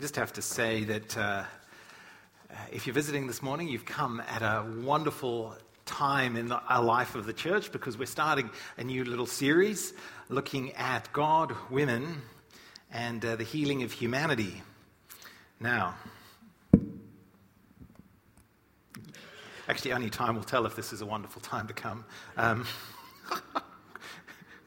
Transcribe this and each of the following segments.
just have to say that uh, if you're visiting this morning, you've come at a wonderful time in the, life of the church because we're starting a new little series looking at God, women, and uh, the healing of humanity. Now, actually, only time will tell if this is a wonderful time to come. Um,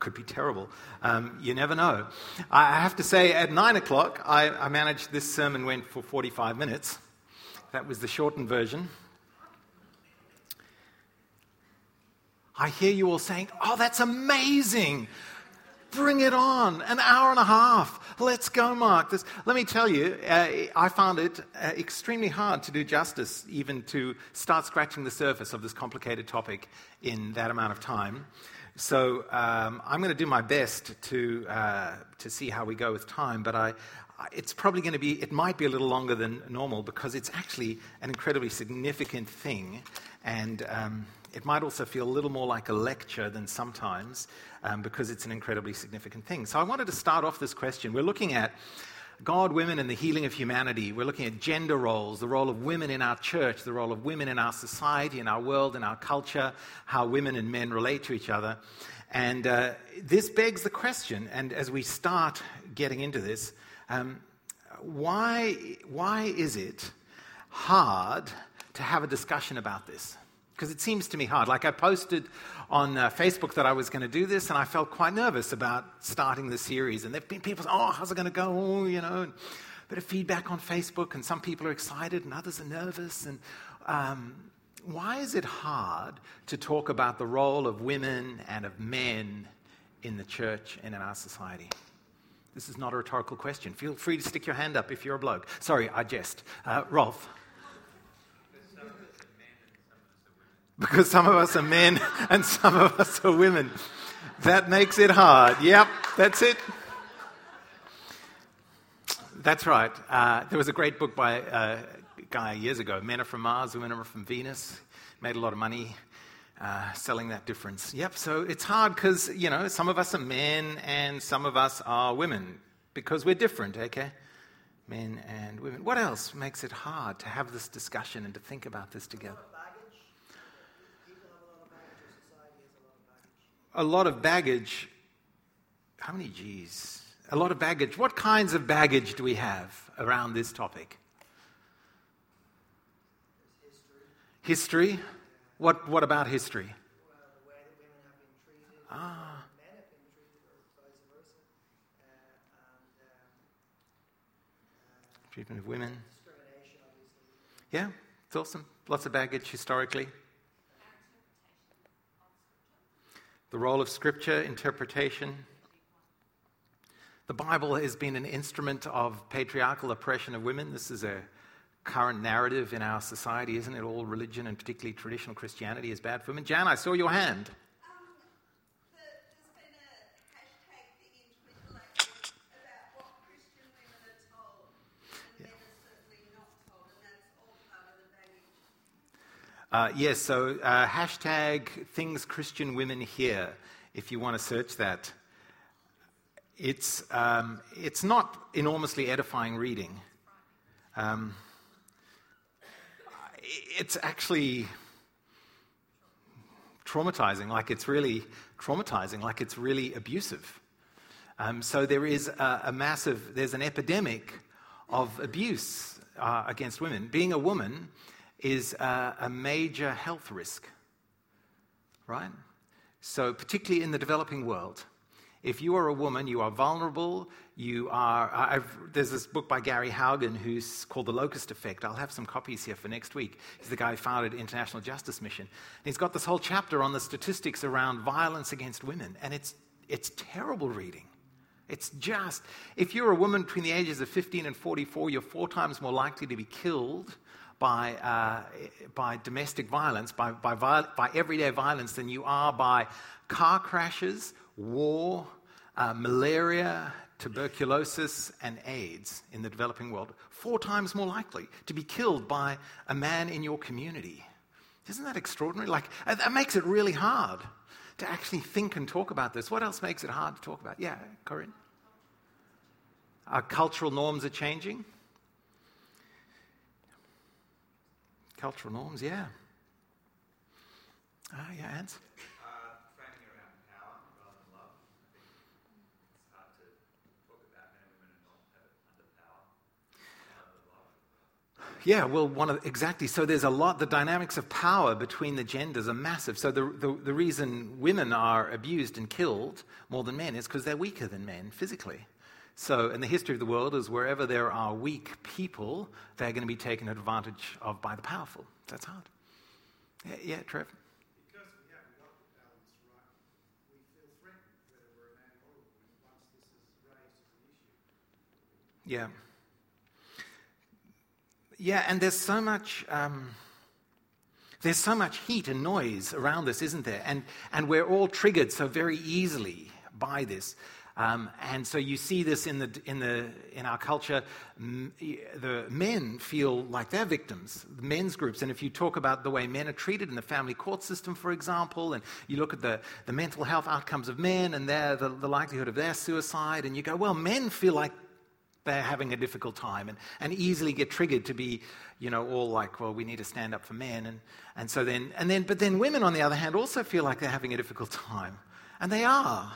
could be terrible. Um, you never know. I have to say, at nine o'clock, I, I managed this sermon went for 45 minutes. That was the shortened version. I hear you all saying, Oh, that's amazing. Bring it on. An hour and a half. Let's go, Mark. This, let me tell you, uh, I found it uh, extremely hard to do justice, even to start scratching the surface of this complicated topic in that amount of time. So um, I'm going to do my best to, uh, to see how we go with time, but I, it's probably going to be, it might be a little longer than normal because it's actually an incredibly significant thing. And um, it might also feel a little more like a lecture than sometimes um, because it's an incredibly significant thing. So I wanted to start off this question. We're looking at God, women, and the healing of humanity. We're looking at gender roles, the role of women in our church, the role of women in our society, in our world, in our culture, how women and men relate to each other. And uh, this begs the question, and as we start getting into this, um, why, why is it hard to have a discussion about this? Because it seems to me hard. Like I posted on uh, Facebook that I was going to do this, and I felt quite nervous about starting the series. And there have been people oh, how's it going to go? Oh, you know, and a bit of feedback on Facebook, and some people are excited and others are nervous. And um, why is it hard to talk about the role of women and of men in the church and in our society? This is not a rhetorical question. Feel free to stick your hand up if you're a bloke. Sorry, I jest. Uh, Rolf. Because some of us are men and some of us are women. That makes it hard. Yep, that's it. That's right. Uh, there was a great book by a guy years ago Men are from Mars, Women are from Venus. Made a lot of money uh, selling that difference. Yep, so it's hard because, you know, some of us are men and some of us are women because we're different, okay? Men and women. What else makes it hard to have this discussion and to think about this together? A lot of baggage. How many G's? A lot of baggage. What kinds of baggage do we have around this topic? History. history. What, what about history? ah. Treatment of women. Yeah, it's awesome. Lots of baggage historically. The role of scripture, interpretation. The Bible has been an instrument of patriarchal oppression of women. This is a current narrative in our society, isn't it? All religion and particularly traditional Christianity is bad for women. Jan, I saw your hand. Uh, yes, so uh, hashtag things Christian women hear, if you want to search that. It's, um, it's not enormously edifying reading. Um, it's actually traumatizing, like it's really traumatizing, like it's really abusive. Um, so there is a, a, massive, there's an epidemic of abuse uh, against women. Being a woman is a, a major health risk, right? So, particularly in the developing world, if you are a woman, you are vulnerable. You are. I've, there's this book by Gary Haugen who's called The Locust Effect. I'll have some copies here for next week. He's the guy who founded International Justice Mission. And he's got this whole chapter on the statistics around violence against women, and it's it's terrible reading. It's just if you're a woman between the ages of 15 and 44, you're four times more likely to be killed by, uh, by domestic violence, by, by, by, everyday violence, than you are by car crashes, war, uh, malaria, tuberculosis, and AIDS in the developing world. Four times more likely to be killed by a man in your community. Isn't that extraordinary? Like, that makes it really hard to actually think and talk about this. What else makes it hard to talk about? Yeah, Corinne? Our cultural norms are changing. Cultural norms, yeah. Uh, yeah, Ants? Yeah, well, one of exactly. So there's a lot. The dynamics of power between the genders are massive. So the the, the reason women are abused and killed more than men is because they're weaker than men physically. So, in the history of the world, is wherever there are weak people, they're going to be taken advantage of by the powerful. That's hard. Yeah, yeah Trev. Yeah. Yeah, and there's so much. Um, there's so much heat and noise around this, isn't there? And, and we're all triggered so very easily by this. Um, and so you see this in, the, in, the, in our culture. The men feel like they're victims, the men's groups. And if you talk about the way men are treated in the family court system, for example, and you look at the, the mental health outcomes of men and their, the, the likelihood of their suicide, and you go, well, men feel like they're having a difficult time and, and easily get triggered to be, you know, all like, well, we need to stand up for men. And, and so then, and then, but then women, on the other hand, also feel like they're having a difficult time. And they are.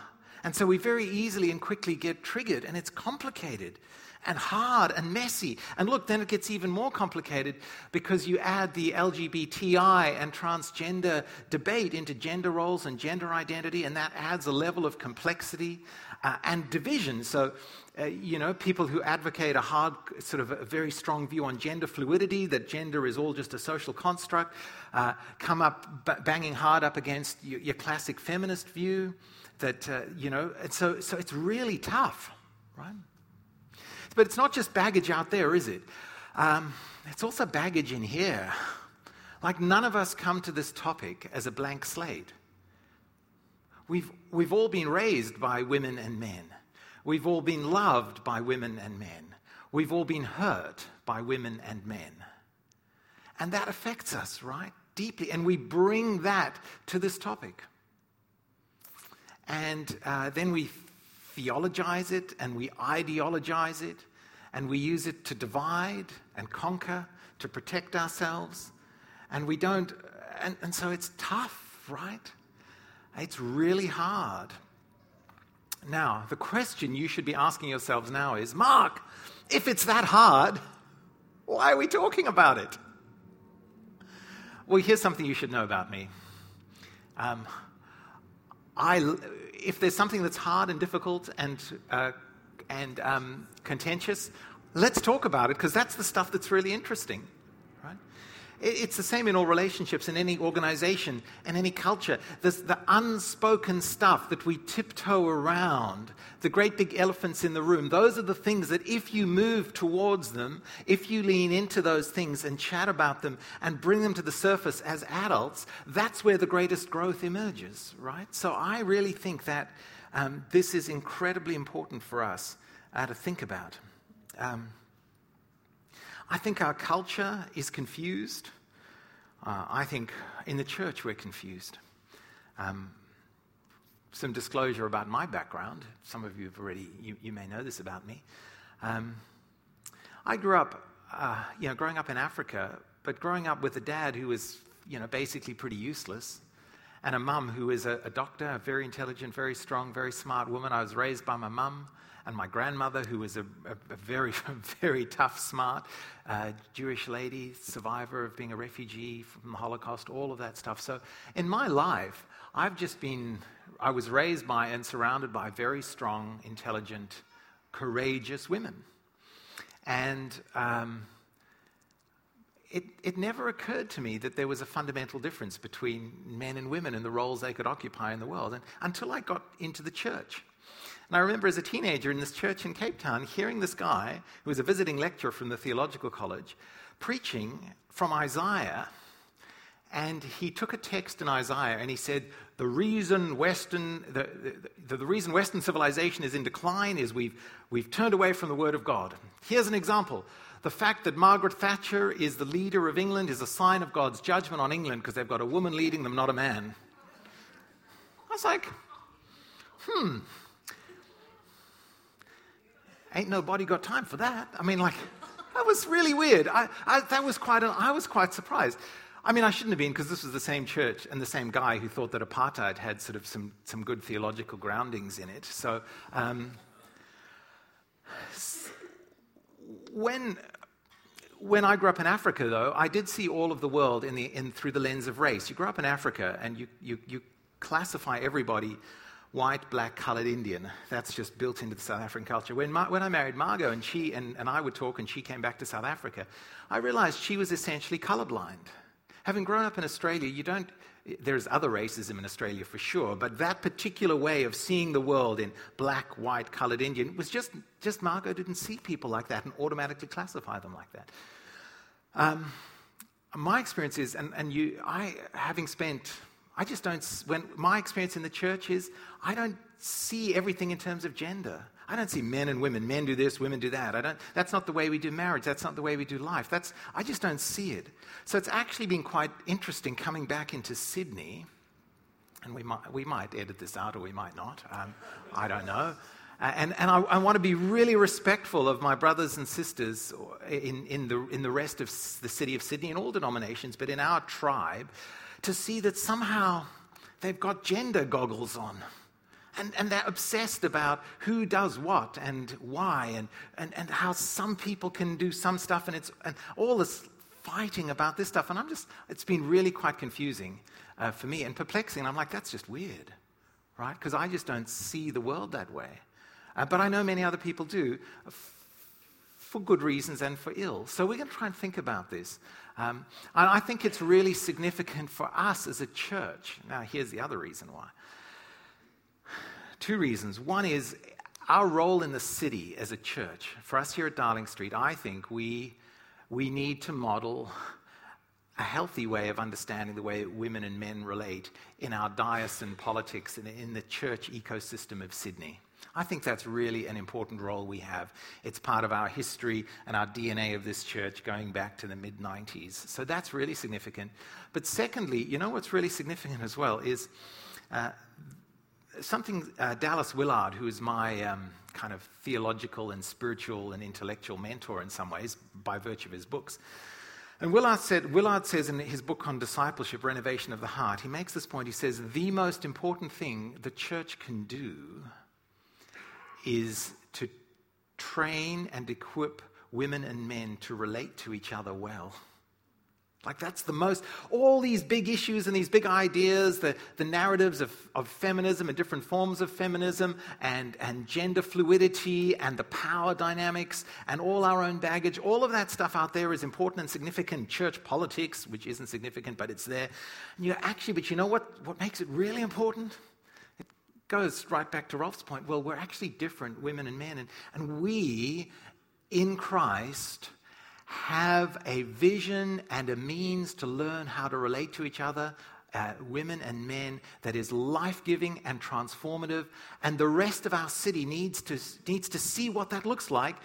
And so we very easily and quickly get triggered, and it's complicated and hard and messy. And look, then it gets even more complicated because you add the LGBTI and transgender debate into gender roles and gender identity, and that adds a level of complexity uh, and division. So, uh, you know, people who advocate a hard, sort of a very strong view on gender fluidity, that gender is all just a social construct, uh, come up b- banging hard up against your, your classic feminist view that, uh, you know, so, so it's really tough, right? But it's not just baggage out there, is it? Um, it's also baggage in here. Like, none of us come to this topic as a blank slate. We've, we've all been raised by women and men. We've all been loved by women and men. We've all been hurt by women and men. And that affects us, right? Deeply. And we bring that to this topic. And uh, then we theologize it and we ideologize it and we use it to divide and conquer, to protect ourselves. And we don't, and, and so it's tough, right? It's really hard. Now, the question you should be asking yourselves now is Mark, if it's that hard, why are we talking about it? Well, here's something you should know about me. Um, I, if there's something that's hard and difficult and, uh, and um, contentious, let's talk about it because that's the stuff that's really interesting. It's the same in all relationships, in any organization, in any culture. There's the unspoken stuff that we tiptoe around, the great big elephants in the room. Those are the things that if you move towards them, if you lean into those things and chat about them and bring them to the surface as adults, that's where the greatest growth emerges, right? So I really think that um, this is incredibly important for us uh, to think about. Um, I think our culture is confused. Uh, I think in the church we're confused. Um, some disclosure about my background. Some of you have already, you, you may know this about me. Um, I grew up, uh, you know, growing up in Africa, but growing up with a dad who was, you know, basically pretty useless, and a mum who is a, a doctor, a very intelligent, very strong, very smart woman. I was raised by my mum and my grandmother, who was a, a, a very, very tough, smart uh, Jewish lady, survivor of being a refugee from the Holocaust, all of that stuff. So in my life, I've just been, I was raised by and surrounded by very strong, intelligent, courageous women. And um, it, it never occurred to me that there was a fundamental difference between men and women and the roles they could occupy in the world and, until I got into the church. And I remember as a teenager in this church in Cape Town hearing this guy, who was a visiting lecturer from the theological college, preaching from Isaiah. And he took a text in Isaiah and he said, The reason Western, the, the, the reason Western civilization is in decline is we've, we've turned away from the Word of God. Here's an example. The fact that Margaret Thatcher is the leader of England is a sign of God's judgment on England because they've got a woman leading them, not a man. I was like, hmm, ain't nobody got time for that. I mean, like, that was really weird. I, I, that was quite an, I was quite surprised. I mean, I shouldn't have been because this was the same church and the same guy who thought that apartheid had sort of some, some good theological groundings in it. So, um, when, when I grew up in Africa, though, I did see all of the world in the, in, through the lens of race. You grow up in Africa and you, you, you classify everybody white, black, colored Indian. That's just built into the South African culture. When, when I married Margot and she and, and I would talk and she came back to South Africa, I realized she was essentially colorblind. Having grown up in Australia, you don't, there's other racism in Australia for sure, but that particular way of seeing the world in black, white, colored Indian was just, just Margot didn't see people like that and automatically classify them like that. Um, my experience is, and, and you, I, having spent I just don't, when my experience in the church is, I don't see everything in terms of gender. I don't see men and women. Men do this, women do that. I don't, that's not the way we do marriage. That's not the way we do life. That's, I just don't see it. So it's actually been quite interesting coming back into Sydney. And we might, we might edit this out or we might not. Um, I don't know. Uh, and, and I, I, want to be really respectful of my brothers and sisters in, in, the, in the rest of the city of Sydney, in all denominations, but in our tribe to see that somehow they've got gender goggles on. And, and they're obsessed about who does what and why, and, and, and how some people can do some stuff, and, it's, and all this fighting about this stuff. And I'm just, it's been really quite confusing uh, for me and perplexing. I'm like, that's just weird, right? Because I just don't see the world that way. Uh, but I know many other people do for good reasons and for ill. So we're going to try and think about this. Um, and I think it's really significant for us as a church. Now, here's the other reason why. Two reasons. One is our role in the city as a church. For us here at Darling Street, I think we, we need to model a healthy way of understanding the way women and men relate in our diocesan politics and in the church ecosystem of Sydney. I think that's really an important role we have. It's part of our history and our DNA of this church going back to the mid 90s. So that's really significant. But secondly, you know what's really significant as well is uh, something uh, Dallas Willard, who is my um, kind of theological and spiritual and intellectual mentor in some ways by virtue of his books. And Willard, said, Willard says in his book on discipleship, Renovation of the Heart, he makes this point. He says, The most important thing the church can do is to train and equip women and men to relate to each other well. Like, that's the most, all these big issues and these big ideas, the, the narratives of, of feminism and different forms of feminism and, and gender fluidity and the power dynamics and all our own baggage, all of that stuff out there is important and significant. Church politics, which isn't significant, but it's there. And you actually, but you know what, what makes it really important? It goes right back to Rolf's point. Well, we're actually different, women and men. And, and we, in Christ, have a vision and a means to learn how to relate to each other, uh, women and men, that is life giving and transformative. And the rest of our city needs to, needs to see what that looks like.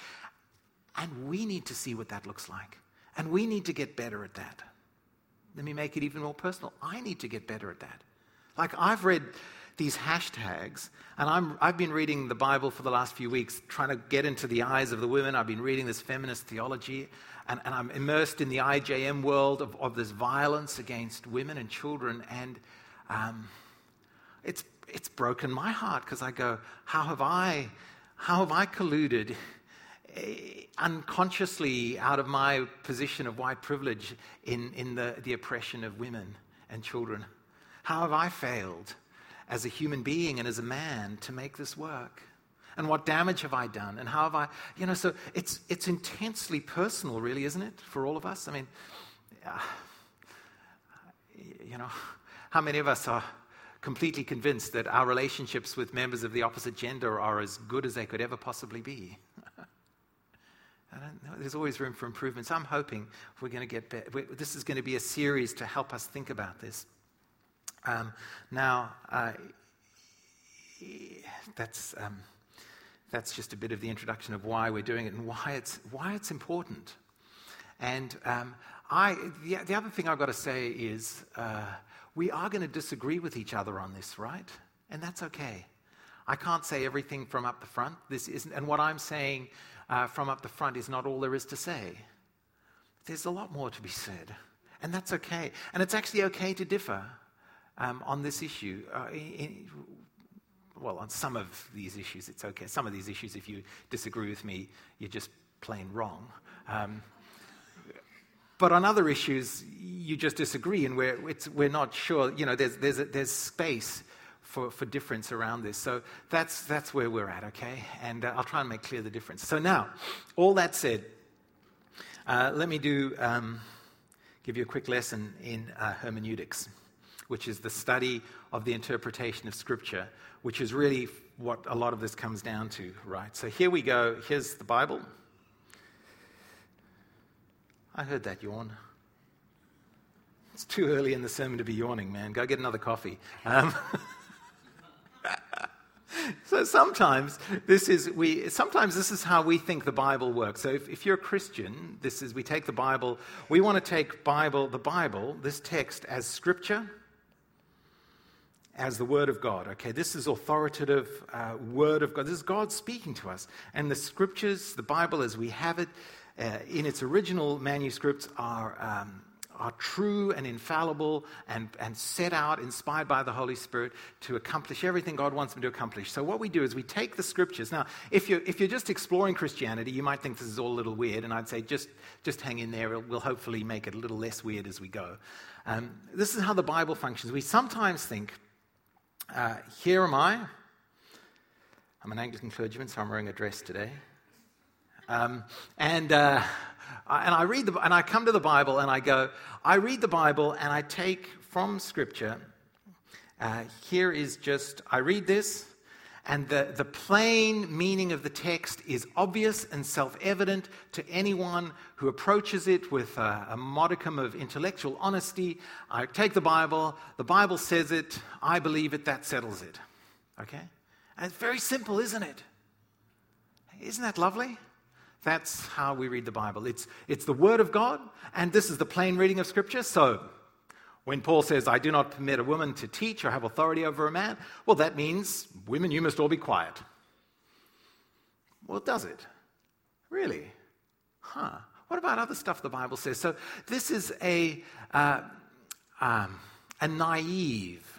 And we need to see what that looks like. And we need to get better at that. Let me make it even more personal. I need to get better at that. Like, I've read these hashtags. And I'm, I've been reading the Bible for the last few weeks, trying to get into the eyes of the women. I've been reading this feminist theology, and, and I'm immersed in the IJM world of, of this violence against women and children. And um, it's, it's broken my heart because I go, how have I, how have I colluded? Eh, unconsciously out of my position of white privilege in, in the, the oppression of women and children? How have I failed? As a human being and as a man to make this work? And what damage have I done? And how have I, you know, so it's, it's intensely personal, really, isn't it, for all of us? I mean, uh, you know, how many of us are completely convinced that our relationships with members of the opposite gender are as good as they could ever possibly be? I don't know. There's always room for improvement. So I'm hoping we're going to get better. This is going to be a series to help us think about this. Um, now, uh, that's, um, that's just a bit of the introduction of why we're doing it and why it's, why it's important. And um, I, the, the, other thing I've got to say is uh, we are going to disagree with each other on this, right? And that's okay. I can't say everything from up the front. This isn't, and what I'm saying uh, from up the front is not all there is to say. There's a lot more to be said, and that's okay. And it's actually okay to differ um, on this issue. Uh, in, well, on some of these issues, it's okay. Some of these issues, if you disagree with me, you're just plain wrong. Um, but on other issues, you just disagree, and we're, we're not sure. You know, there's, there's, a, there's space for, for difference around this. So that's, that's where we're at, okay? And uh, I'll try and make clear the difference. So now, all that said, uh, let me do, um, give you a quick lesson in uh, hermeneutics, which is the study of the interpretation of Scripture, which is really what a lot of this comes down to, right? So here we go. Here's the Bible. I heard that yawn. It's too early in the sermon to be yawning, man. Go get another coffee. Um, so sometimes this is we sometimes this is how we think the bible works so if, if, you're a christian this is we take the bible we want to take bible the bible this text as scripture as the word of god okay this is authoritative uh, word of god this is god speaking to us and the scriptures the bible as we have it uh, in its original manuscripts are um, are true and infallible and, and set out, inspired by the Holy Spirit, to accomplish everything God wants them to accomplish. So, what we do is we take the scriptures. Now, if you're, if you're just exploring Christianity, you might think this is all a little weird, and I'd say just, just hang in there. We'll hopefully make it a little less weird as we go. Um, this is how the Bible functions. We sometimes think, uh, here am I. I'm an Anglican clergyman, so I'm wearing a dress today. Um, and. Uh, and I read the, and I come to the Bible and I go, I read the Bible and I take from Scripture. Uh, here is just, I read this, and the, the plain meaning of the text is obvious and self evident to anyone who approaches it with a, a, modicum of intellectual honesty. I take the Bible, the Bible says it, I believe it, that settles it. Okay? And it's very simple, isn't it? Isn't that lovely? That's how we read the Bible. It's, it's the Word of God, and this is the plain reading of Scripture. So, when Paul says, I do not permit a woman to teach or have authority over a man, well, that means, women, you must all be quiet. Well, does it? Really? Huh. What about other stuff the Bible says? So, this is a, uh, um, a naive,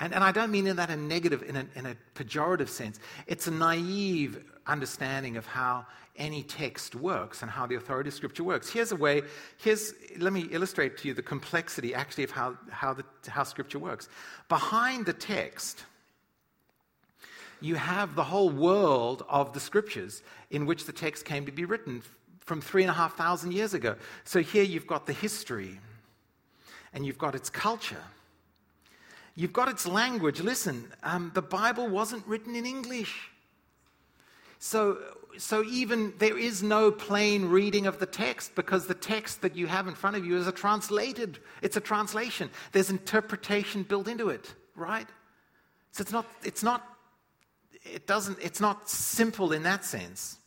and, and I don't mean in that a negative, in a, in a pejorative sense. It's a naive understanding of how any text works and how the authority of Scripture works. Here's a way, here's, let me illustrate to you the complexity actually of how, how, the, how Scripture works. Behind the text, you have the whole world of the Scriptures in which the text came to be written from three and a half thousand years ago. So here you've got the history, and you've got its culture. You've got its language. Listen, um, the Bible wasn't written in English. So, so even there is no plain reading of the text because the text that you have in front of you is a translated, it's a translation. There's interpretation built into it, right? So it's not, it's not, it doesn't, it's not simple in that sense.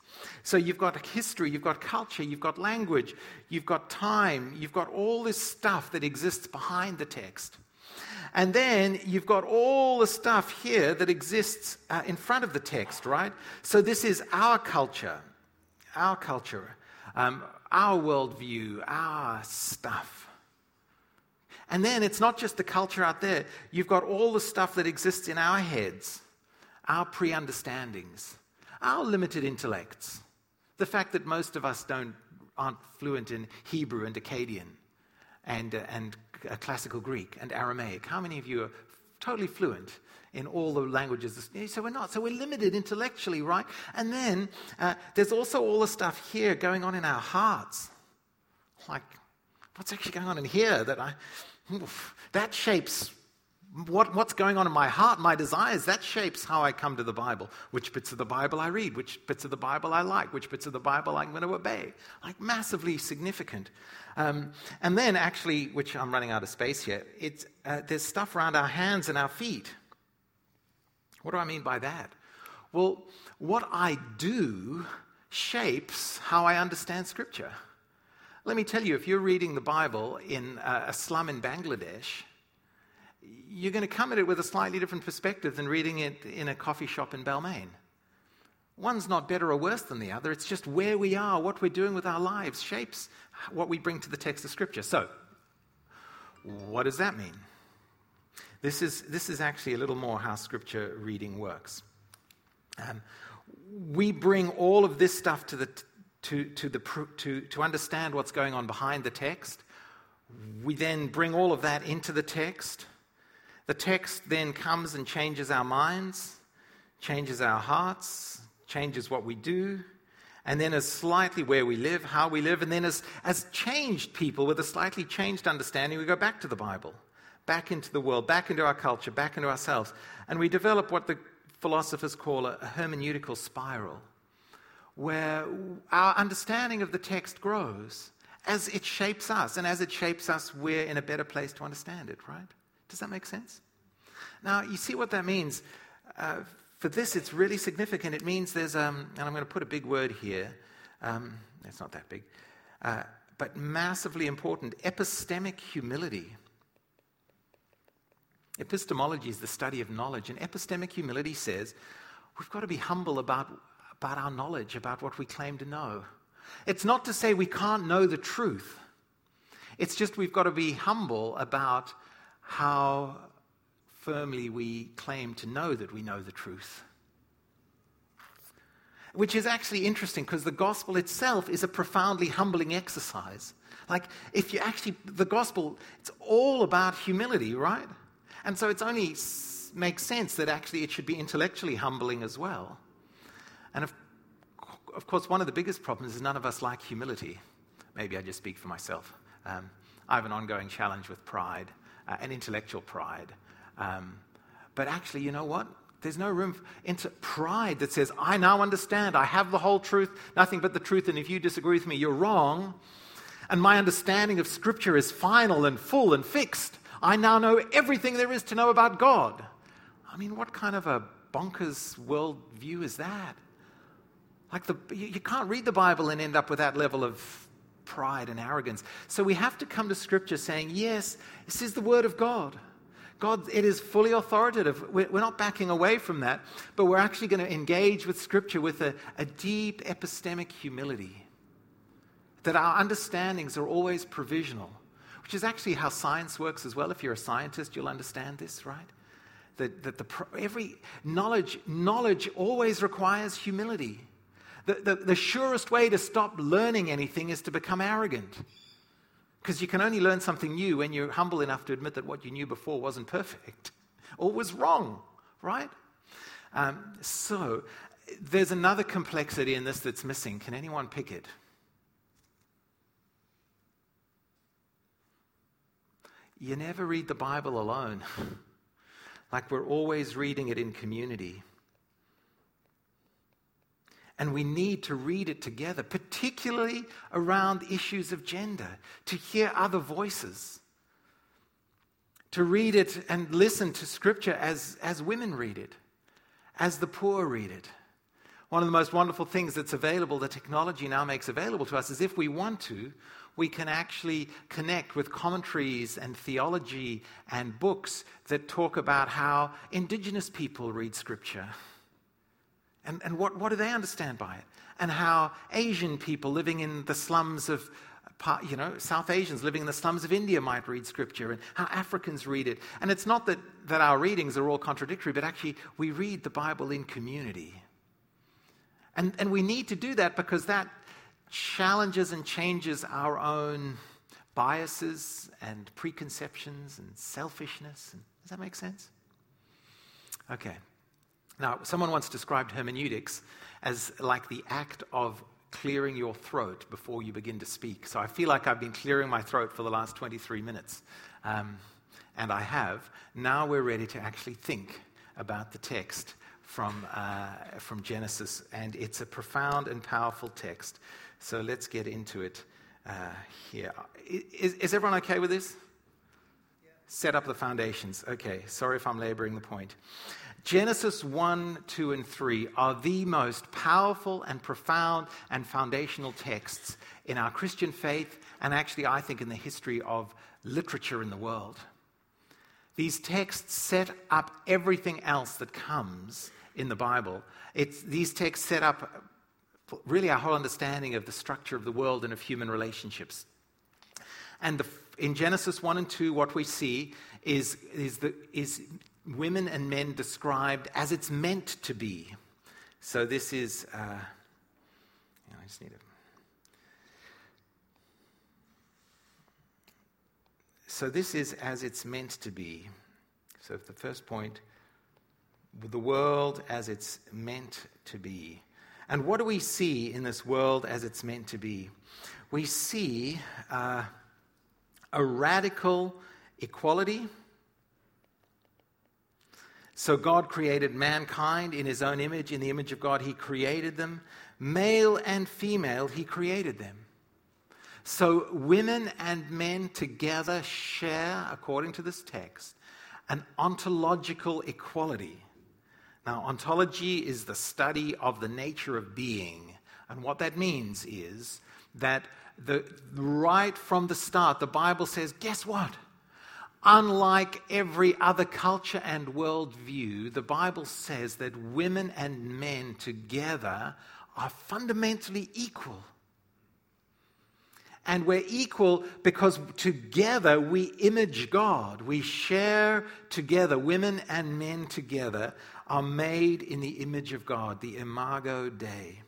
So you've got history, you've got culture, you've got language, you've got time, you've got all this stuff that exists behind the text. And then you've got all the stuff here that exists uh, in front of the text, right? So this is our culture, our culture, um, our worldview, our stuff. And then it's not just the culture out there, you've got all the stuff that exists in our heads, our pre understandings, our limited intellects. The fact that most of us don't, aren't fluent in Hebrew and Akkadian and, uh, and classical Greek and Aramaic. How many of you are totally fluent in all the languages? So we're not. So we're limited intellectually, right? And then uh, there's also all the stuff here going on in our hearts. Like, what's actually going on in here that I, oof, that shapes what, what's going on in my heart, my desires, that shapes how I come to the Bible. Which bits of the Bible I read, which bits of the Bible I like, which bits of the Bible I'm going to obey. Like massively significant. Um, and then, actually, which I'm running out of space here, it's, uh, there's stuff around our hands and our feet. What do I mean by that? Well, what I do shapes how I understand Scripture. Let me tell you, if you're reading the Bible in a slum in Bangladesh, you're going to come at it with a slightly different perspective than reading it in a coffee shop in Balmain. One's not better or worse than the other. It's just where we are, what we're doing with our lives shapes what we bring to the text of Scripture. So, what does that mean? This is, this is actually a little more how Scripture reading works. Um, we bring all of this stuff to, the, to, to, the, to, to understand what's going on behind the text. We then bring all of that into the text. The text then comes and changes our minds, changes our hearts, changes what we do, and then as slightly where we live, how we live, and then as, as changed people with a slightly changed understanding, we go back to the Bible, back into the world, back into our culture, back into ourselves, and we develop what the philosophers call a, a hermeneutical spiral, where our understanding of the text grows as it shapes us, and as it shapes us, we're in a better place to understand it, right? Does that make sense? Now, you see what that means. Uh, for this, it's really significant. It means there's, um, and I'm going to put a big word here. Um, it's not that big, uh, but massively important epistemic humility. Epistemology is the study of knowledge, and epistemic humility says we've got to be humble about, about our knowledge, about what we claim to know. It's not to say we can't know the truth, it's just we've got to be humble about how firmly we claim to know that we know the truth. Which is actually interesting because the gospel itself is a profoundly humbling exercise. Like, if you actually, the gospel, it's all about humility, right? And so it's only makes sense that actually it should be intellectually humbling as well. And of, of course, one of the biggest problems is none of us like humility. Maybe I just speak for myself. Um, I have an ongoing challenge with pride, uh, and intellectual pride. Um, but actually, you know what? There's no room into pride that says, I now understand, I have the whole truth, nothing but the truth, and if you disagree with me, you're wrong. And my understanding of Scripture is final and full and fixed. I now know everything there is to know about God. I mean, what kind of a bonkers worldview is that? Like, the, you, you can't read the Bible and end up with that level of pride and arrogance. So we have to come to Scripture saying, yes, this is the Word of God. God, it is fully authoritative. We're not backing away from that, but we're actually going to engage with Scripture with a, a deep epistemic humility. That our understandings are always provisional, which is actually how science works as well. If you're a scientist, you'll understand this, right? That, that the, every knowledge, knowledge always requires humility. The, the, the surest way to stop learning anything is to become arrogant. Because you can only learn something new when you're humble enough to admit that what you knew before wasn't perfect or was wrong, right? Um, so there's another complexity in this that's missing. Can anyone pick it? You never read the Bible alone. like we're always reading it in community. And we need to read it together, particularly around issues of gender, to hear other voices, to read it and listen to Scripture as, as women read it, as the poor read it. One of the most wonderful things that's available, that technology now makes available to us, is if we want to, we can actually connect with commentaries and theology and books that talk about how indigenous people read Scripture and, and what, what do they understand by it? And how Asian people living in the slums of, you know, South Asians living in the slums of India might read Scripture, and how Africans read it. And it's not that, that our readings are all contradictory, but actually we read the Bible in community. And, and we need to do that because that challenges and changes our own biases and preconceptions and selfishness. And, does that make sense? Okay. Now, someone once described hermeneutics as like the act of clearing your throat before you begin to speak. So I feel like I've been clearing my throat for the last 23 minutes. Um, and I have. Now we're ready to actually think about the text from, uh, from Genesis. And it's a profound and powerful text. So let's get into it uh, here. Is, is everyone okay with this? Yeah. Set up the foundations. Okay, sorry if I'm laboring the point. Genesis 1, 2, and 3 are the most powerful and profound and foundational texts in our Christian faith, and actually, I think, in the history of literature in the world. These texts set up everything else that comes in the Bible. It's, these texts set up really our whole understanding of the structure of the world and of human relationships. And the, in Genesis 1 and 2, what we see is, is, the, is women and men described as it's meant to be. So this is, uh, I just need a. So this is as it's meant to be. So the first point, the world as it's meant to be. And what do we see in this world as it's meant to be? We see uh, a radical equality so God created mankind in his own image. In the image of God, he created them. Male and female, he created them. So women and men together share, according to this text, an ontological equality. Now, ontology is the study of the nature of being. And what that means is that the, right from the start, the Bible says, guess what? Unlike every other culture and worldview, the Bible says that women and men together are fundamentally equal. And we're equal because together we image God. We share together, women and men together are made in the image of God, the imago Dei.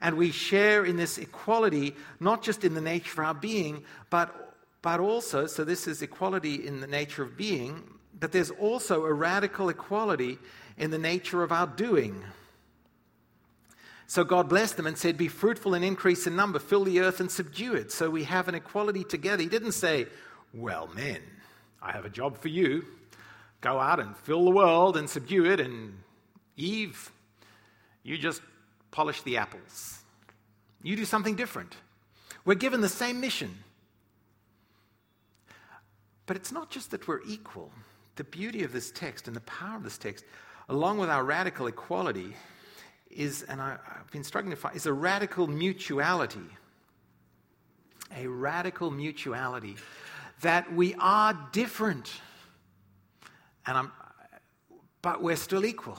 And we share in this equality, not just in the nature of our being, but but also, so this is equality in the nature of being, but there's also a radical equality in the nature of our doing. So God blessed them and said, Be fruitful and increase in number, fill the earth and subdue it. So we have an equality together. He didn't say, Well, men, I have a job for you. Go out and fill the world and subdue it. And Eve, you just polish the apples. You do something different. We're given the same mission. But it's not just that we're equal. The beauty of this text and the power of this text, along with our radical equality, is, and I, have been struggling to find, is a radical mutuality. A radical mutuality that we are different, and I'm, but we're still equal.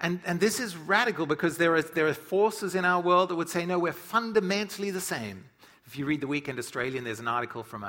And, and this is radical because there are, there are forces in our world that would say, no, we're fundamentally the same. If you read the Weekend Australian, there's an article from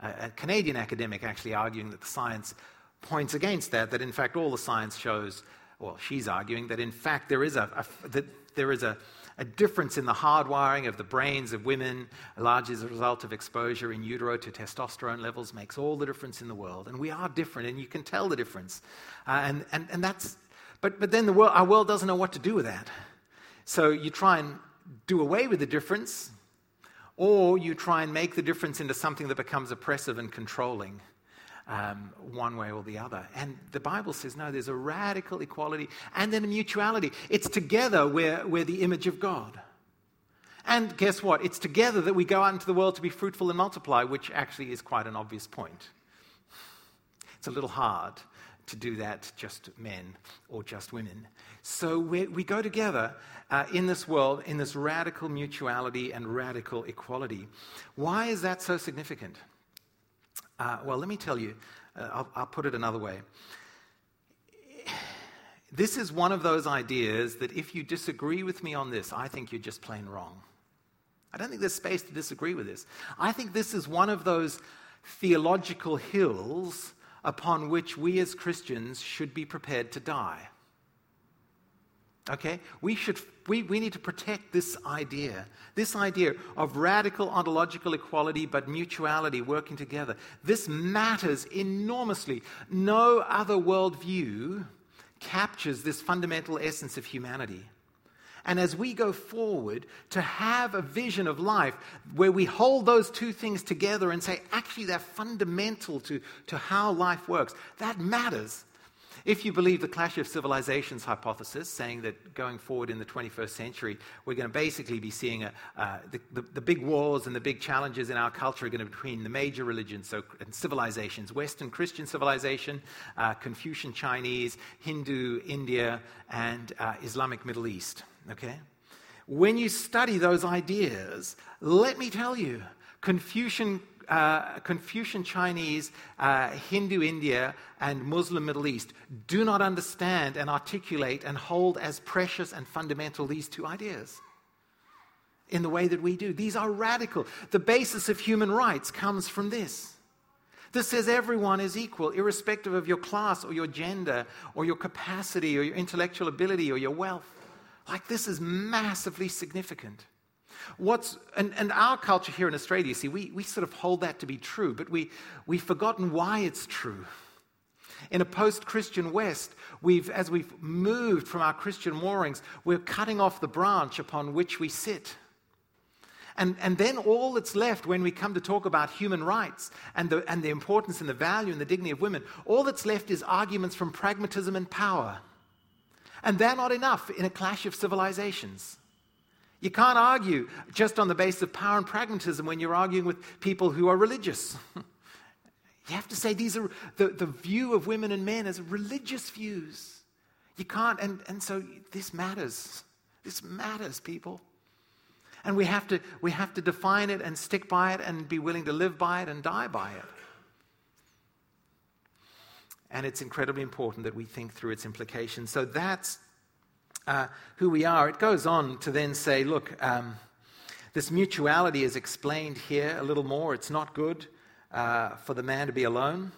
a, Canadian academic actually arguing that the science points against that, that in fact all the science shows, well, she's arguing that in fact there is a, a that there is a, a difference in the hardwiring of the brains of women, largely as a result of exposure in utero to testosterone levels, makes all the difference in the world. And we are different, and you can tell the difference. Uh, and, and, and that's, but, but then the world, our world doesn't know what to do with that. So you try and do away with the difference, or you try and make the difference into something that becomes oppressive and controlling. Um, one way or the other. And the Bible says, no, there's a radical equality and then a mutuality. It's together we're, we're the image of God. And guess what? It's together that we go out into the world to be fruitful and multiply, which actually is quite an obvious point. It's a little hard to do that just men or just women. So we, go together uh, in this world in this radical mutuality and radical equality. Why is that so significant? Uh, well, let me tell you, uh, I'll, I'll put it another way. This is one of those ideas that if you disagree with me on this, I think you're just plain wrong. I don't think there's space to disagree with this. I think this is one of those theological hills upon which we as Christians should be prepared to die. Okay? We, should, we, we need to protect this idea, this idea of radical ontological equality but mutuality working together. This matters enormously. No other worldview captures this fundamental essence of humanity. And as we go forward, to have a vision of life where we hold those two things together and say, actually, they're fundamental to, to how life works, that matters. If you believe the clash of civilizations hypothesis, saying that going forward in the 21st century, we're going to basically be seeing a, uh, the, the, the, big wars and the big challenges in our culture are going to be between the major religions so, and civilizations Western Christian civilization, uh, Confucian Chinese, Hindu India, and uh, Islamic Middle East. Okay? When you study those ideas, let me tell you, Confucian uh, Confucian Chinese, uh, Hindu India, and Muslim Middle East do not understand and articulate and hold as precious and fundamental these two ideas in the way that we do. These are radical. The basis of human rights comes from this. This says everyone is equal, irrespective of your class or your gender or your capacity or your intellectual ability or your wealth. Like, this is massively significant. What's, and, and our culture here in Australia, you see, we, we sort of hold that to be true, but we, we've forgotten why it's true. In a post Christian West, we've, as we've moved from our Christian moorings, we're cutting off the branch upon which we sit. And, and then all that's left when we come to talk about human rights and the, and the importance and the value and the dignity of women, all that's left is arguments from pragmatism and power. And they're not enough in a clash of civilizations. You can't argue just on the basis of power and pragmatism when you're arguing with people who are religious. you have to say these are the, the view of women and men as religious views. You can't, and, and so this matters. This matters, people. And we have, to, we have to define it and stick by it and be willing to live by it and die by it. And it's incredibly important that we think through its implications. So that's uh, who we are. It goes on to then say, look, um, this mutuality is explained here a little more. It's not good uh, for the man to be alone.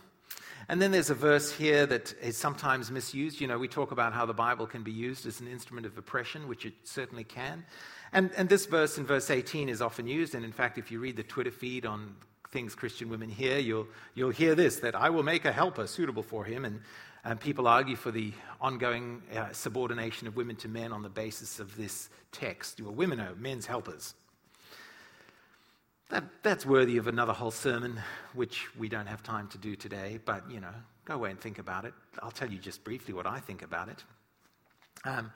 And then there's a verse here that is sometimes misused. You know, we talk about how the Bible can be used as an instrument of oppression, which it certainly can. And, and this verse in verse 18 is often used. And in fact, if you read the Twitter feed on things Christian women hear, you'll, you'll hear this that I will make a helper suitable for him. And, and people argue for the ongoing uh, subordination of women to men on the basis of this text. Well, women are men's helpers. That, that's worthy of another whole sermon, which we don't have time to do today, but you know, go away and think about it. I'll tell you just briefly what I think about it. Um,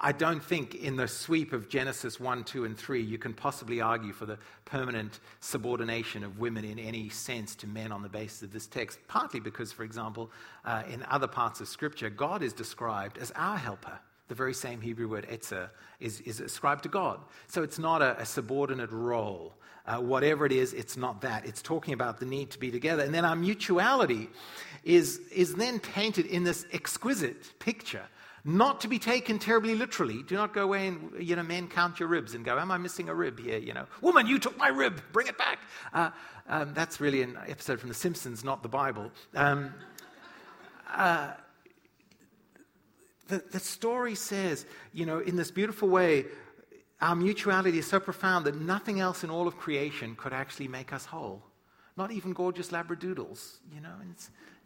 I don't think in the sweep of Genesis 1, 2, and 3 you can possibly argue for the permanent subordination of women in any sense to men on the basis of this text. Partly because, for example, uh, in other parts of Scripture, God is described as our helper. The very same Hebrew word ezer is, is ascribed to God. So it's not a, a subordinate role. Uh, whatever it is, it's not that. It's talking about the need to be together. And then our mutuality is, is then painted in this exquisite picture not to be taken terribly literally. Do not go away and, you know, men count your ribs and go, Am I missing a rib here? You know, woman, you took my rib, bring it back. Uh, um, that's really an episode from The Simpsons, not the Bible. Um, uh, the, the story says, you know, in this beautiful way, our mutuality is so profound that nothing else in all of creation could actually make us whole. Not even gorgeous labradoodles, you know.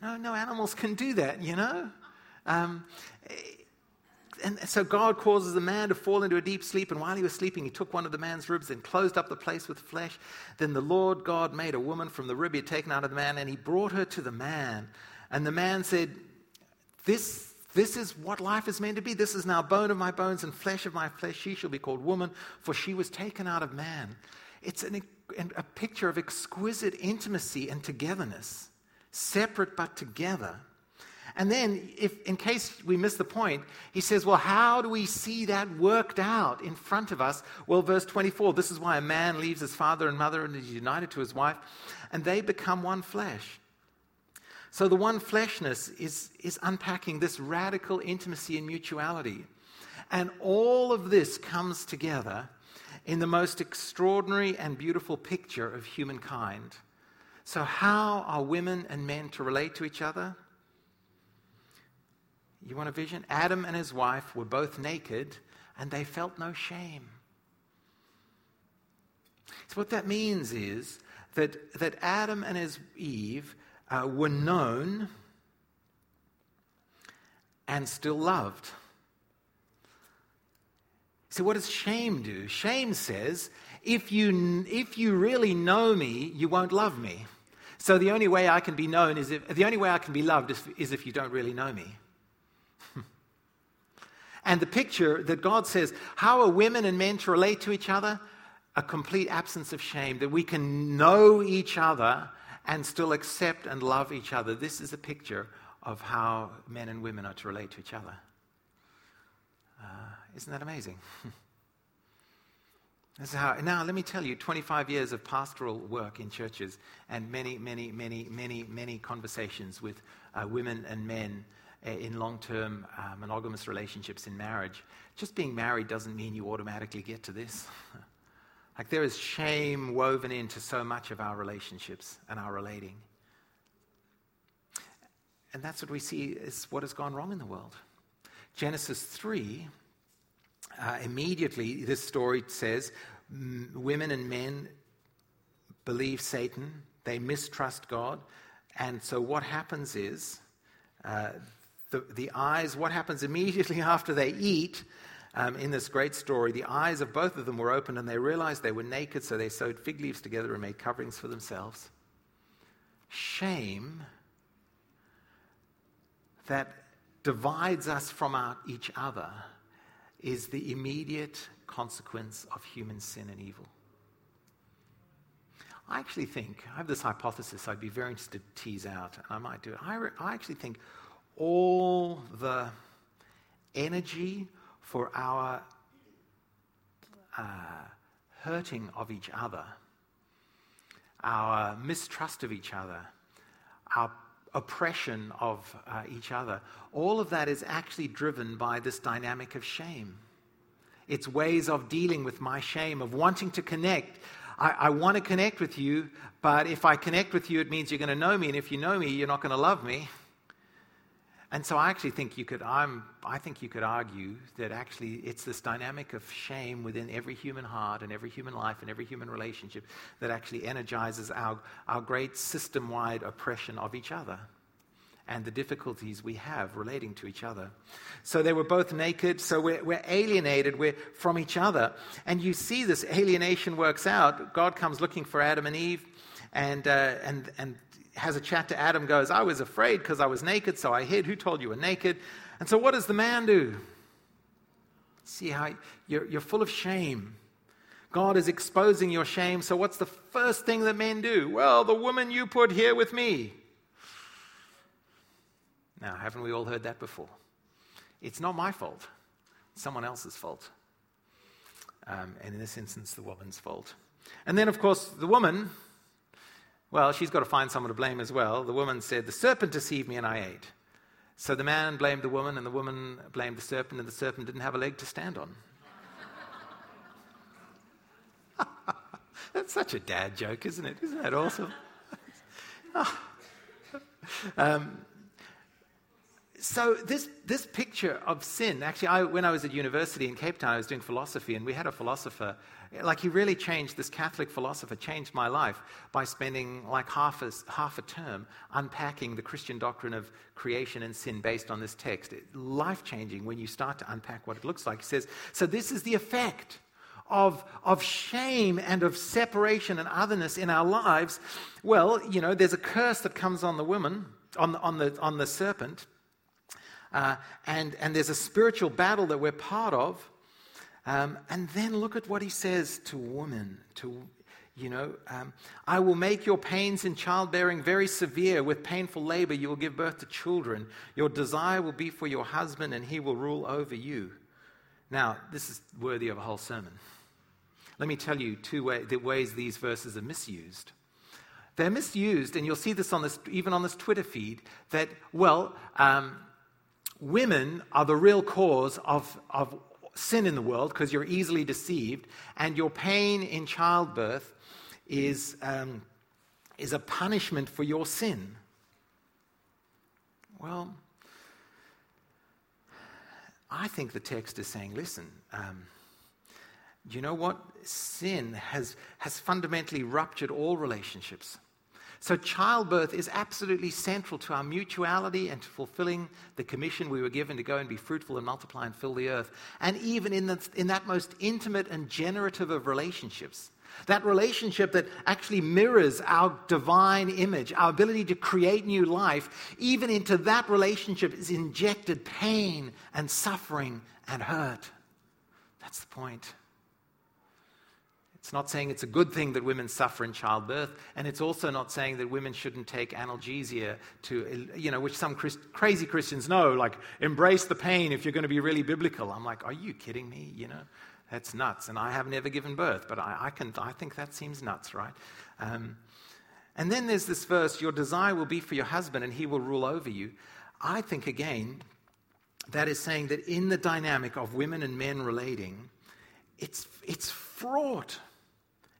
no, no animals can do that, you know. Um, and so God causes the man to fall into a deep sleep, and while he was sleeping, he took one of the man's ribs and closed up the place with flesh. Then the Lord God made a woman from the rib he had taken out of the man, and he brought her to the man. And the man said, This, this is what life is meant to be. This is now bone of my bones and flesh of my flesh. She shall be called woman, for she was taken out of man. It's an, a picture of exquisite intimacy and togetherness, separate but together. And then, if, in case we miss the point, he says, Well, how do we see that worked out in front of us? Well, verse 24 this is why a man leaves his father and mother and is united to his wife, and they become one flesh. So the one fleshness is, is unpacking this radical intimacy and mutuality. And all of this comes together in the most extraordinary and beautiful picture of humankind. So, how are women and men to relate to each other? You want a vision? Adam and his wife were both naked and they felt no shame. So, what that means is that, that Adam and his Eve uh, were known and still loved. So, what does shame do? Shame says, if you, if you really know me, you won't love me. So, the only way I can be known is if, the only way I can be loved is, is if you don't really know me. And the picture that God says, how are women and men to relate to each other? A complete absence of shame, that we can know each other and still accept and love each other. This is a picture of how men and women are to relate to each other. Uh, isn't that amazing? This is how, now, let me tell you 25 years of pastoral work in churches and many, many, many, many, many conversations with uh, women and men in long term uh, monogamous relationships in marriage. Just being married doesn't mean you automatically get to this. like, there is shame woven into so much of our relationships and our relating. And that's what we see is what has gone wrong in the world. Genesis 3 uh, immediately, this story says m- women and men believe Satan, they mistrust God. And so, what happens is uh, the, the eyes, what happens immediately after they eat um, in this great story, the eyes of both of them were opened and they realized they were naked, so they sewed fig leaves together and made coverings for themselves. Shame that divides us from our, each other is the immediate consequence of human sin and evil. I actually think, I have this hypothesis I'd be very interested to tease out, and I might do it. I, re- I actually think all the energy for our uh, hurting of each other, our mistrust of each other, our oppression of uh, each other, all of that is actually driven by this dynamic of shame. It's ways of dealing with my shame, of wanting to connect. I, I want to connect with you, but if I connect with you, it means you're going to know me, and if you know me, you're not going to love me. And so I actually think you could, I'm, I think you could argue that actually it's this dynamic of shame within every human heart and every human life and every human relationship that actually energizes our, our great system wide oppression of each other and the difficulties we have relating to each other. So they were both naked, so we're, we're, alienated we're from each other. And you see this alienation works out. God comes looking for Adam and Eve, and, uh, and, and has a chat to Adam, goes, I was afraid because I was naked, so I hid. Who told you were naked? And so what does the man do? See how you're, you're full of shame. God is exposing your shame, so what's the first thing that men do? Well, the woman you put here with me. Now, haven't we all heard that before? It's not my fault, it's someone else's fault. Um, and in this instance, the woman's fault. And then, of course, the woman well, she's got to find someone to blame as well. The woman said, The serpent deceived me and I ate. So the man blamed the woman, and the woman blamed the serpent, and the serpent didn't have a leg to stand on. That's such a dad joke, isn't it? Isn't that awesome? um, so this, this picture of sin, actually, I, when I was at university in Cape Town, I was doing philosophy, and we had a philosopher like he really changed, this Catholic philosopher changed my life by spending like half a, half a term unpacking the Christian doctrine of creation and sin based on this text. Life changing when you start to unpack what it looks like. He says, so this is the effect of, of shame and of separation and otherness in our lives. Well, you know, there's a curse that comes on the woman, on on the, on the serpent. Uh, and, and there's a spiritual battle that we're part of. Um, and then look at what he says to woman, to you know, um, I will make your pains in childbearing very severe. With painful labor, you will give birth to children. Your desire will be for your husband, and he will rule over you. Now, this is worthy of a whole sermon. Let me tell you two way, the ways these verses are misused. They're misused, and you'll see this on this, even on this Twitter feed, that, well, um, women are the real cause of, of sin in the world because you're easily deceived, and your pain in childbirth is, um, is a punishment for your sin. Well, I think the text is saying, listen, um, you know what? Sin has, has fundamentally ruptured all relationships. So, childbirth is absolutely central to our mutuality and to fulfilling the commission we were given to go and be fruitful and multiply and fill the earth. And even in, the, in that most intimate and generative of relationships, that relationship that actually mirrors our divine image, our ability to create new life, even into that relationship is injected pain and suffering and hurt. That's the point. It's not saying it's a good thing that women suffer in childbirth, and it's also not saying that women shouldn't take analgesia to, you know, which some Christ, crazy Christians know, like embrace the pain if you're going to be really biblical. I'm like, are you kidding me? You know, That's nuts. And I have never given birth, but I, I can, I think that seems nuts, right? Um, and then there's this verse Your desire will be for your husband, and he will rule over you. I think, again, that is saying that in the dynamic of women and men relating, it's, it's fraught.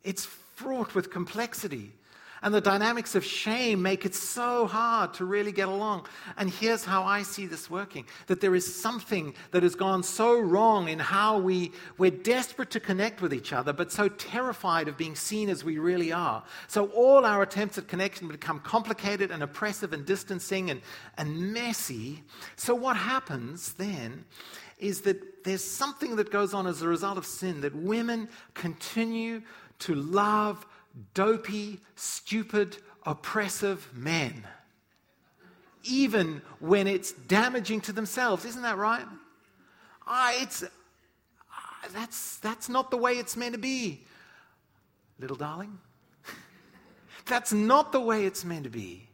It's fraught with complexity. And the dynamics of shame make it so hard to really get along. And here's how I see this working that there is something that has gone so wrong in how we, we're desperate to connect with each other, but so terrified of being seen as we really are. So all our attempts at connection become complicated and oppressive and distancing and, and messy. So what happens then is that there's something that goes on as a result of sin that women continue to love dopey, stupid, oppressive men, even when it's damaging to themselves. Isn't that right? Ah, it's, ah, that's, that's not the way it's meant to be, little darling. that's not the way it's meant to be.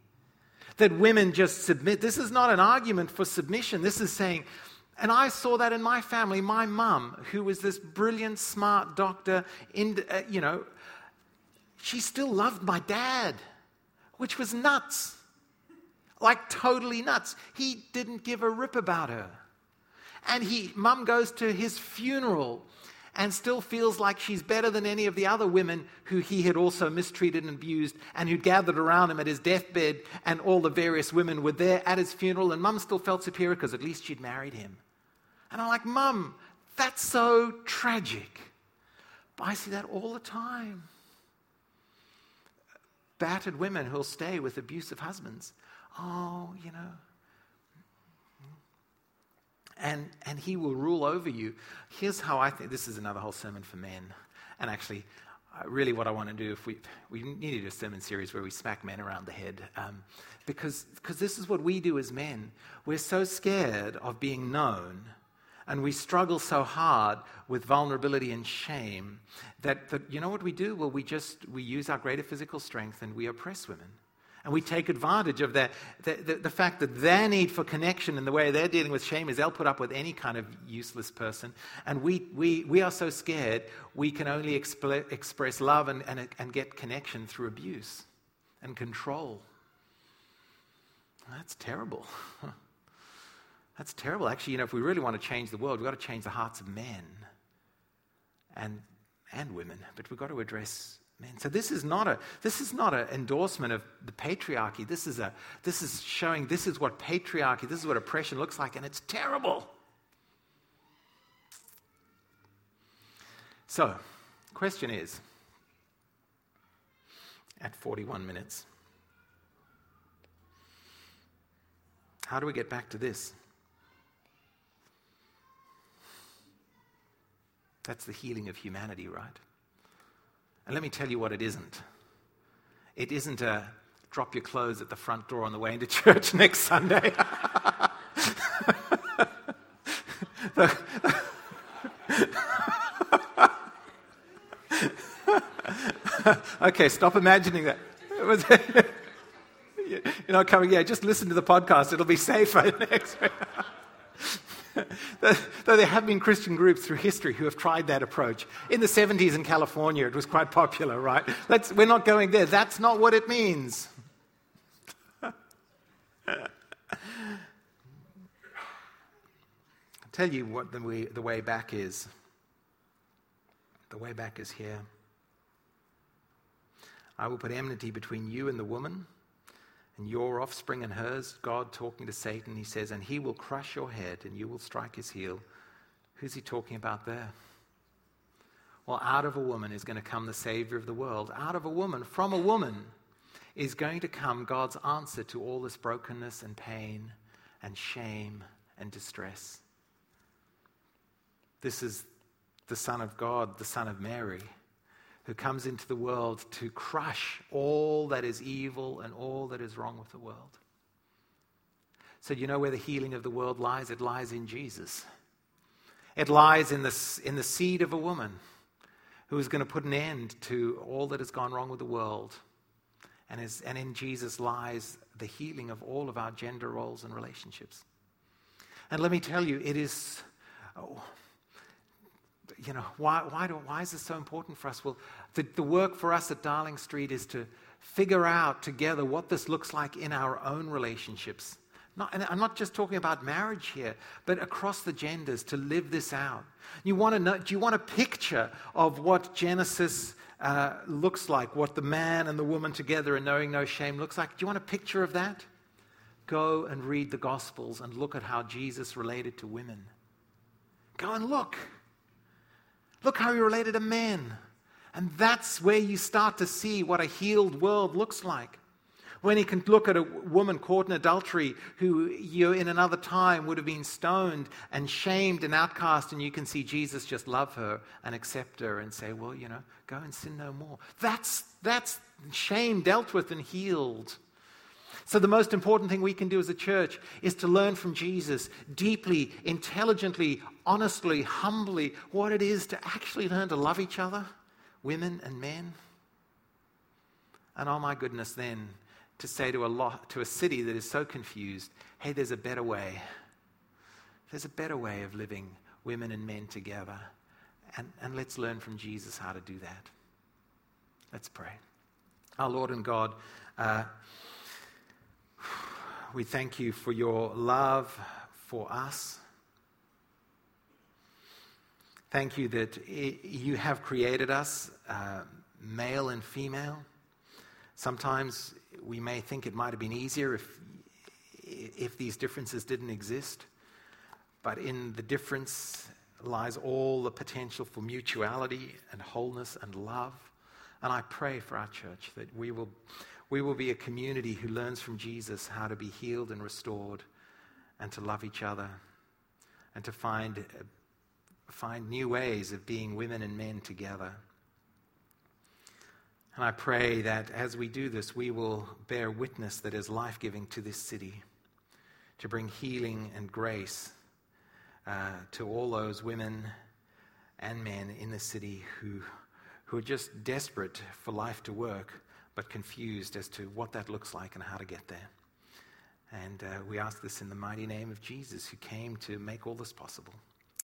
That women just submit. This is not an argument for submission. This is saying, and I saw that in my family. My mum, who was this brilliant, smart doctor, in, uh, you know, she still loved my dad, which was nuts. Like totally nuts. He didn't give a rip about her. And he, mum goes to his funeral and still feels like she's better than any of the other women who he had also mistreated and abused and who gathered around him at his deathbed and all the various women were there at his funeral and mum still felt superior because at least she'd married him. And I'm like, mum, that's so tragic. But I see that all the time battered women who'll stay with abusive husbands. Oh, you know. And, and he will rule over you. Here's how I think this is another whole sermon for men. And actually, uh, really, what I want to do, if we, we need to do a sermon series where we smack men around the head, um, because because this is what we do as men. We're so scared of being known and we struggle so hard with vulnerability and shame that, that you know what we do well we just we use our greater physical strength and we oppress women and we take advantage of that, the, the, the, fact that their need for connection and the way they're dealing with shame is they'll put up with any kind of useless person. And we, we, we are so scared we can only expl- express love and, and, and get connection through abuse and control. That's terrible. That's terrible. Actually, you know, if we really want to change the world, we've got to change the hearts of men and, and women, but we've got to address men. So this is not a this is not an endorsement of the patriarchy. This is a this is showing this is what patriarchy, this is what oppression looks like, and it's terrible. So, question is at 41 minutes. How do we get back to this? That's the healing of humanity, right? And let me tell you what it isn't. It isn't a drop your clothes at the front door on the way into church next Sunday. okay, stop imagining that. You're not coming, yeah, just listen to the podcast. It'll be safer next week. Though there have been Christian groups through history who have tried that approach. In the 70s in California, it was quite popular, right? Let's, we're not going there. That's not what it means. I'll tell you what the way, the way back is. The way back is here. I will put enmity between you and the woman and your offspring and hers, God talking to Satan, he says, and he will crush your head and you will strike his heel. Who's he talking about there? Well, out of a woman is going to come the Savior of the world. Out of a woman, from a woman, is going to come God's answer to all this brokenness and pain and shame and distress. This is the Son of God, the Son of Mary who comes into the world to crush all that is evil and all that is wrong with the world. So, you know where the healing of the world lies? It lies in Jesus. It lies in the, in the seed of a woman who is going to put an end to all that has gone wrong with the world. And, is, and in Jesus lies the healing of all of our gender roles and relationships. And let me tell you, it is. Oh, you know, why, why, do, why is this so important for us? Well, the, the work for us at Darling Street is to figure out together what this looks like in our own relationships. Not, and I'm not just talking about marriage here, but across the genders to live this out. You want to know, do you want a picture of what Genesis uh, looks like, what the man and the woman together and knowing no shame looks like? Do you want a picture of that? Go and read the Gospels and look at how Jesus related to women. Go and look. Look how he related to men. And that's where you start to see what a healed world looks like. When he can look at a woman caught in adultery who you in another time would have been stoned and shamed and outcast, and you can see Jesus just love her and accept her and say, Well, you know, go and sin no more. That's, that's shame dealt with and healed. So, the most important thing we can do as a church is to learn from Jesus deeply, intelligently, honestly, humbly, what it is to actually learn to love each other, women and men. And oh my goodness, then to say to a, lot, to a city that is so confused hey, there's a better way. There's a better way of living women and men together. And, and let's learn from Jesus how to do that. Let's pray. Our Lord and God, uh, we thank you for your love for us. Thank you that you have created us, uh, male and female. Sometimes we may think it might have been easier if, if these differences didn't exist. But in the difference lies all the potential for mutuality and wholeness and love. And I pray for our church that we will, we will be a community who learns from Jesus how to be healed and restored and to love each other and to find, find new ways of being women and men together. And I pray that as we do this, we will bear witness that is life giving to this city, to bring healing and grace uh, to all those women and men in the city who, who are just desperate for life to work, but confused as to what that looks like and how to get there. And uh, we ask this in the mighty name of Jesus, who came to make all this possible.